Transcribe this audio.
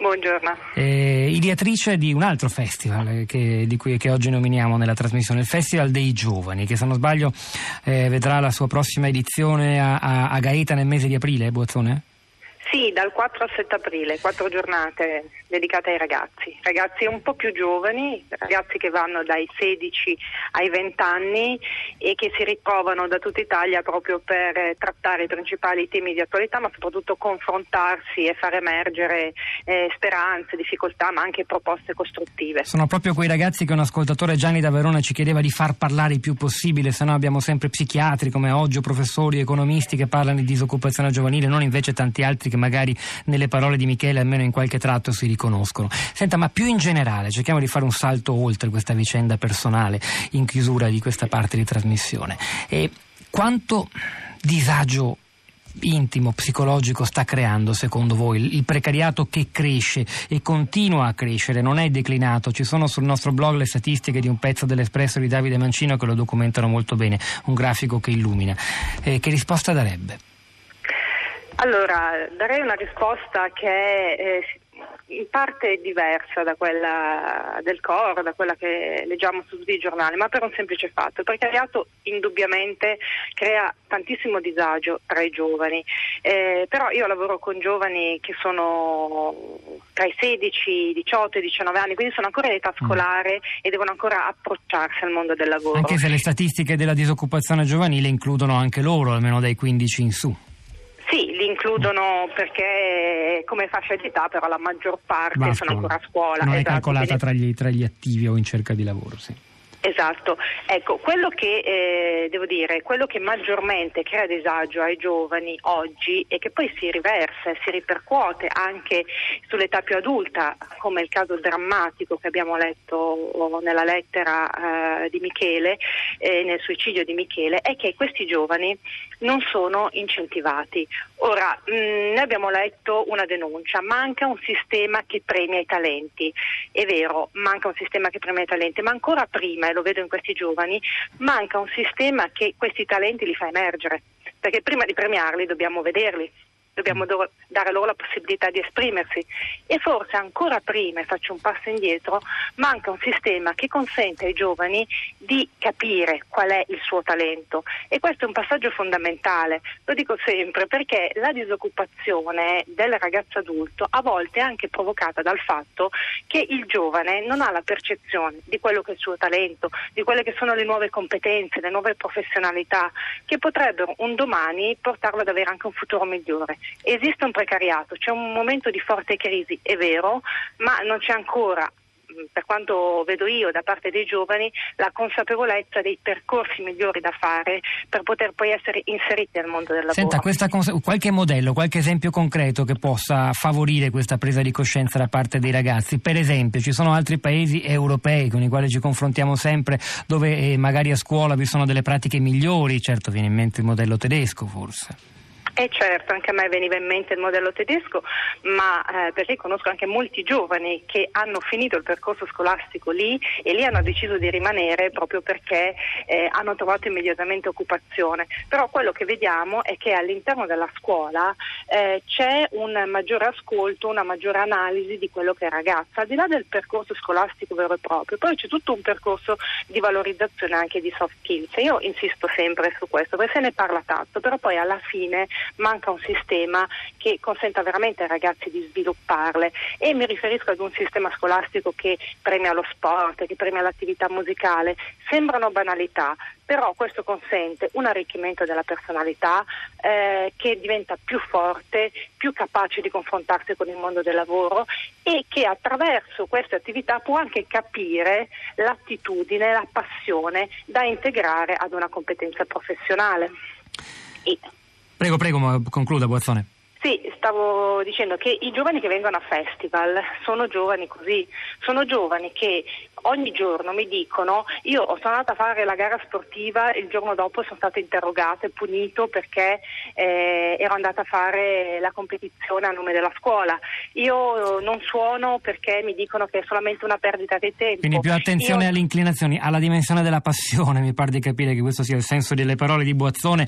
Buongiorno. Eh, ideatrice di un altro festival eh, che, cui, che oggi nominiamo nella trasmissione, il Festival dei Giovani, che se non sbaglio eh, vedrà la sua prossima edizione a, a, a Gaeta nel mese di aprile, Boazzone? Sì, dal 4 al 7 aprile, quattro giornate dedicate ai ragazzi, ragazzi un po' più giovani, ragazzi che vanno dai 16 ai 20 anni e che si ritrovano da tutta Italia proprio per trattare i principali temi di attualità, ma soprattutto confrontarsi e far emergere eh, speranze, difficoltà, ma anche proposte costruttive. Sono proprio quei ragazzi che un ascoltatore Gianni da Verona ci chiedeva di far parlare il più possibile, se no abbiamo sempre psichiatri come oggi, professori, economisti che parlano di disoccupazione giovanile, non invece tanti altri che magari nelle parole di Michele almeno in qualche tratto si riconoscono. Senta, ma più in generale, cerchiamo di fare un salto oltre questa vicenda personale in chiusura di questa parte di trasmissione. E quanto disagio intimo, psicologico sta creando secondo voi? Il precariato che cresce e continua a crescere, non è declinato. Ci sono sul nostro blog le statistiche di un pezzo dell'Espresso di Davide Mancino che lo documentano molto bene, un grafico che illumina. Eh, che risposta darebbe? Allora, darei una risposta che è eh, in parte diversa da quella del coro, da quella che leggiamo su tutti i giornali, ma per un semplice fatto. Il precariato indubbiamente crea tantissimo disagio tra i giovani, eh, però io lavoro con giovani che sono tra i 16, i 18 e i 19 anni, quindi sono ancora in età mm. scolare mm. e devono ancora approcciarsi al mondo del lavoro. Anche se le statistiche della disoccupazione giovanile includono anche loro, almeno dai 15 in su. Includono perché come fascia di età, però la maggior parte sono ancora a scuola. Non esatto, è calcolata tra gli, tra gli attivi o in cerca di lavoro, sì. Esatto, ecco, quello che eh, devo dire, quello che maggiormente crea disagio ai giovani oggi e che poi si riversa e si ripercuote anche sull'età più adulta, come il caso drammatico che abbiamo letto nella lettera eh, di Michele, eh, nel suicidio di Michele, è che questi giovani non sono incentivati. Ora, mh, noi abbiamo letto una denuncia, manca un sistema che premia i talenti, è vero, manca un sistema che premia i talenti, ma ancora prima e lo vedo in questi giovani, manca un sistema che questi talenti li fa emergere, perché prima di premiarli dobbiamo vederli, dobbiamo do- dare loro la possibilità di esprimersi e forse ancora prima, e faccio un passo indietro, manca un sistema che consente ai giovani di capire qual è il suo talento e questo è un passaggio fondamentale, lo dico sempre perché la disoccupazione del ragazzo adulto a volte è anche provocata dal fatto che il giovane non ha la percezione di quello che è il suo talento, di quelle che sono le nuove competenze, le nuove professionalità che potrebbero un domani portarlo ad avere anche un futuro migliore. Esiste un precariato, c'è un momento di forte crisi, è vero, ma non c'è ancora per quanto vedo io da parte dei giovani, la consapevolezza dei percorsi migliori da fare per poter poi essere inseriti nel mondo del lavoro. Senta, cons- qualche modello, qualche esempio concreto che possa favorire questa presa di coscienza da parte dei ragazzi? Per esempio, ci sono altri paesi europei con i quali ci confrontiamo sempre dove eh, magari a scuola vi sono delle pratiche migliori, certo viene in mente il modello tedesco forse. Eh certo, anche a me veniva in mente il modello tedesco, ma eh, perché conosco anche molti giovani che hanno finito il percorso scolastico lì e lì hanno deciso di rimanere proprio perché eh, hanno trovato immediatamente occupazione. Però quello che vediamo è che all'interno della scuola eh, c'è un maggiore ascolto, una maggiore analisi di quello che è ragazza, al di là del percorso scolastico vero e proprio. Poi c'è tutto un percorso di valorizzazione anche di soft skills. Io insisto sempre su questo, perché se ne parla tanto, però poi alla fine manca un sistema che consenta veramente ai ragazzi di svilupparle e mi riferisco ad un sistema scolastico che premia lo sport, che premia l'attività musicale. Sembrano banalità, però questo consente un arricchimento della personalità eh, che diventa più forte, più capace di confrontarsi con il mondo del lavoro e che attraverso queste attività può anche capire l'attitudine, la passione da integrare ad una competenza professionale. E Prego, prego, concluda Boazzone. Stavo dicendo che i giovani che vengono a festival sono giovani così, sono giovani che ogni giorno mi dicono io sono andata a fare la gara sportiva, il giorno dopo sono stata interrogata e punito perché eh, ero andata a fare la competizione a nome della scuola. Io non suono perché mi dicono che è solamente una perdita di tempo. Quindi più attenzione io... alle inclinazioni, alla dimensione della passione, mi pare di capire che questo sia il senso delle parole di Boazzone